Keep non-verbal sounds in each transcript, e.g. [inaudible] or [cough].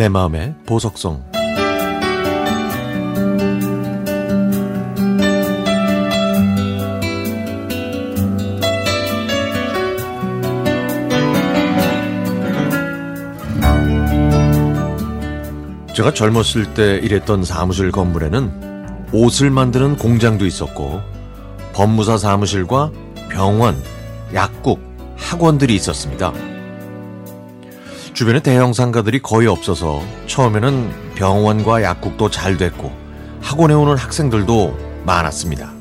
내 마음의 보석성 제가 젊었을 때 일했던 사무실 건물에는 옷을 만드는 공장도 있었고 법무사 사무실과 병원, 약국, 학원들이 있었습니다. 주변에 대형 상가들이 거의 없어서 처음에는 병원과 약국도 잘 됐고 학원에 오는 학생들도 많았습니다.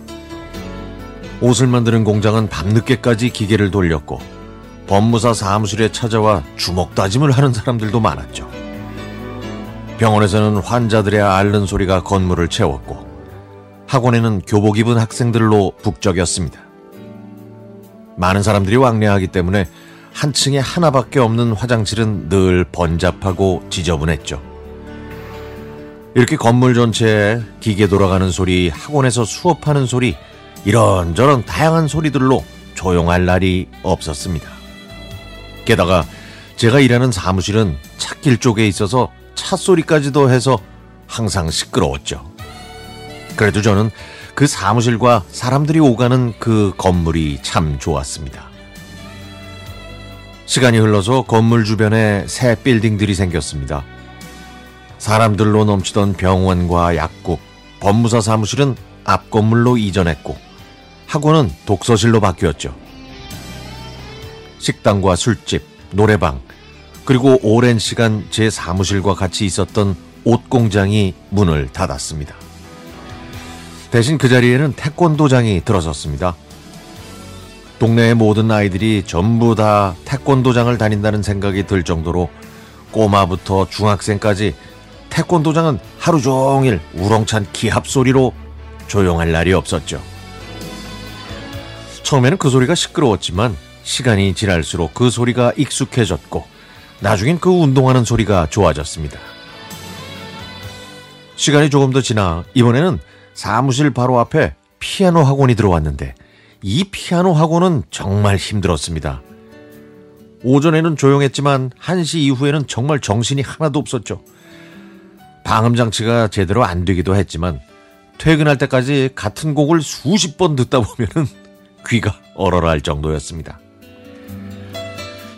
옷을 만드는 공장은 밤늦게까지 기계를 돌렸고 법무사 사무실에 찾아와 주먹 다짐을 하는 사람들도 많았죠. 병원에서는 환자들의 앓는 소리가 건물을 채웠고 학원에는 교복 입은 학생들로 북적였습니다. 많은 사람들이 왕래하기 때문에 한 층에 하나밖에 없는 화장실은 늘 번잡하고 지저분했죠. 이렇게 건물 전체에 기계 돌아가는 소리, 학원에서 수업하는 소리, 이런저런 다양한 소리들로 조용할 날이 없었습니다. 게다가 제가 일하는 사무실은 찾길 쪽에 있어서 찻소리까지도 해서 항상 시끄러웠죠. 그래도 저는 그 사무실과 사람들이 오가는 그 건물이 참 좋았습니다. 시간이 흘러서 건물 주변에 새 빌딩들이 생겼습니다. 사람들로 넘치던 병원과 약국, 법무사 사무실은 앞 건물로 이전했고 학원은 독서실로 바뀌었죠. 식당과 술집, 노래방, 그리고 오랜 시간 제 사무실과 같이 있었던 옷 공장이 문을 닫았습니다. 대신 그 자리에는 태권도장이 들어섰습니다. 동네의 모든 아이들이 전부 다 태권도장을 다닌다는 생각이 들 정도로 꼬마부터 중학생까지 태권도장은 하루 종일 우렁찬 기합 소리로 조용할 날이 없었죠. 처음에는 그 소리가 시끄러웠지만 시간이 지날수록 그 소리가 익숙해졌고 나중엔 그 운동하는 소리가 좋아졌습니다. 시간이 조금 더 지나 이번에는 사무실 바로 앞에 피아노 학원이 들어왔는데 이 피아노 학원은 정말 힘들었습니다. 오전에는 조용했지만 1시 이후에는 정말 정신이 하나도 없었죠. 방음 장치가 제대로 안 되기도 했지만 퇴근할 때까지 같은 곡을 수십 번 듣다 보면은 [laughs] 귀가 얼얼할 정도였습니다.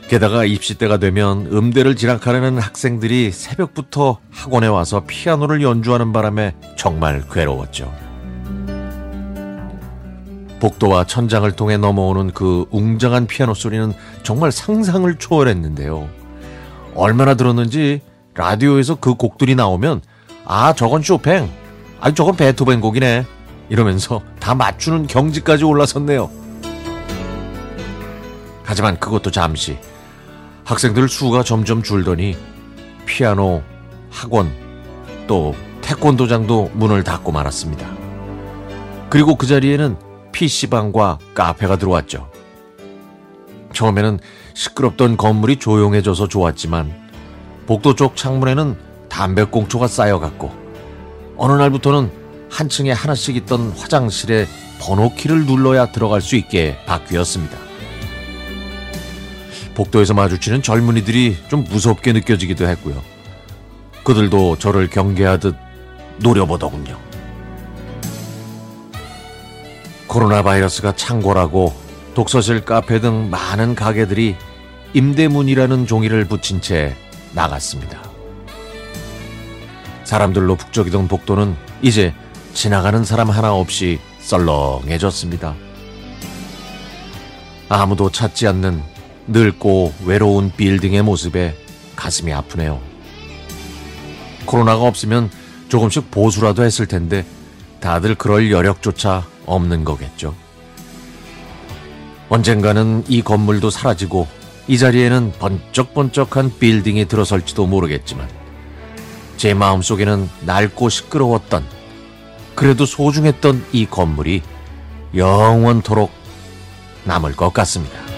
게다가 입시 때가 되면 음대를 진학하려는 학생들이 새벽부터 학원에 와서 피아노를 연주하는 바람에 정말 괴로웠죠. 복도와 천장을 통해 넘어오는 그 웅장한 피아노 소리는 정말 상상을 초월했는데요. 얼마나 들었는지 라디오에서 그 곡들이 나오면 아 저건 쇼팽, 아 저건 베토벤 곡이네 이러면서 다 맞추는 경지까지 올라섰네요. 하지만 그것도 잠시 학생들 수가 점점 줄더니 피아노, 학원, 또 태권도장도 문을 닫고 말았습니다. 그리고 그 자리에는 PC방과 카페가 들어왔죠. 처음에는 시끄럽던 건물이 조용해져서 좋았지만 복도 쪽 창문에는 담배꽁초가 쌓여갔고 어느 날부터는 한 층에 하나씩 있던 화장실에 번호키를 눌러야 들어갈 수 있게 바뀌었습니다. 복도에서 마주치는 젊은이들이 좀 무섭게 느껴지기도 했고요. 그들도 저를 경계하듯 노려보더군요. 코로나 바이러스가 창궐하고 독서실 카페 등 많은 가게들이 임대문이라는 종이를 붙인 채 나갔습니다. 사람들로 북적이던 복도는 이제 지나가는 사람 하나 없이 썰렁해졌습니다. 아무도 찾지 않는 늙고 외로운 빌딩의 모습에 가슴이 아프네요. 코로나가 없으면 조금씩 보수라도 했을 텐데 다들 그럴 여력조차 없는 거겠죠. 언젠가는 이 건물도 사라지고 이 자리에는 번쩍번쩍한 빌딩이 들어설지도 모르겠지만 제 마음속에는 낡고 시끄러웠던 그래도 소중했던 이 건물이 영원토록 남을 것 같습니다.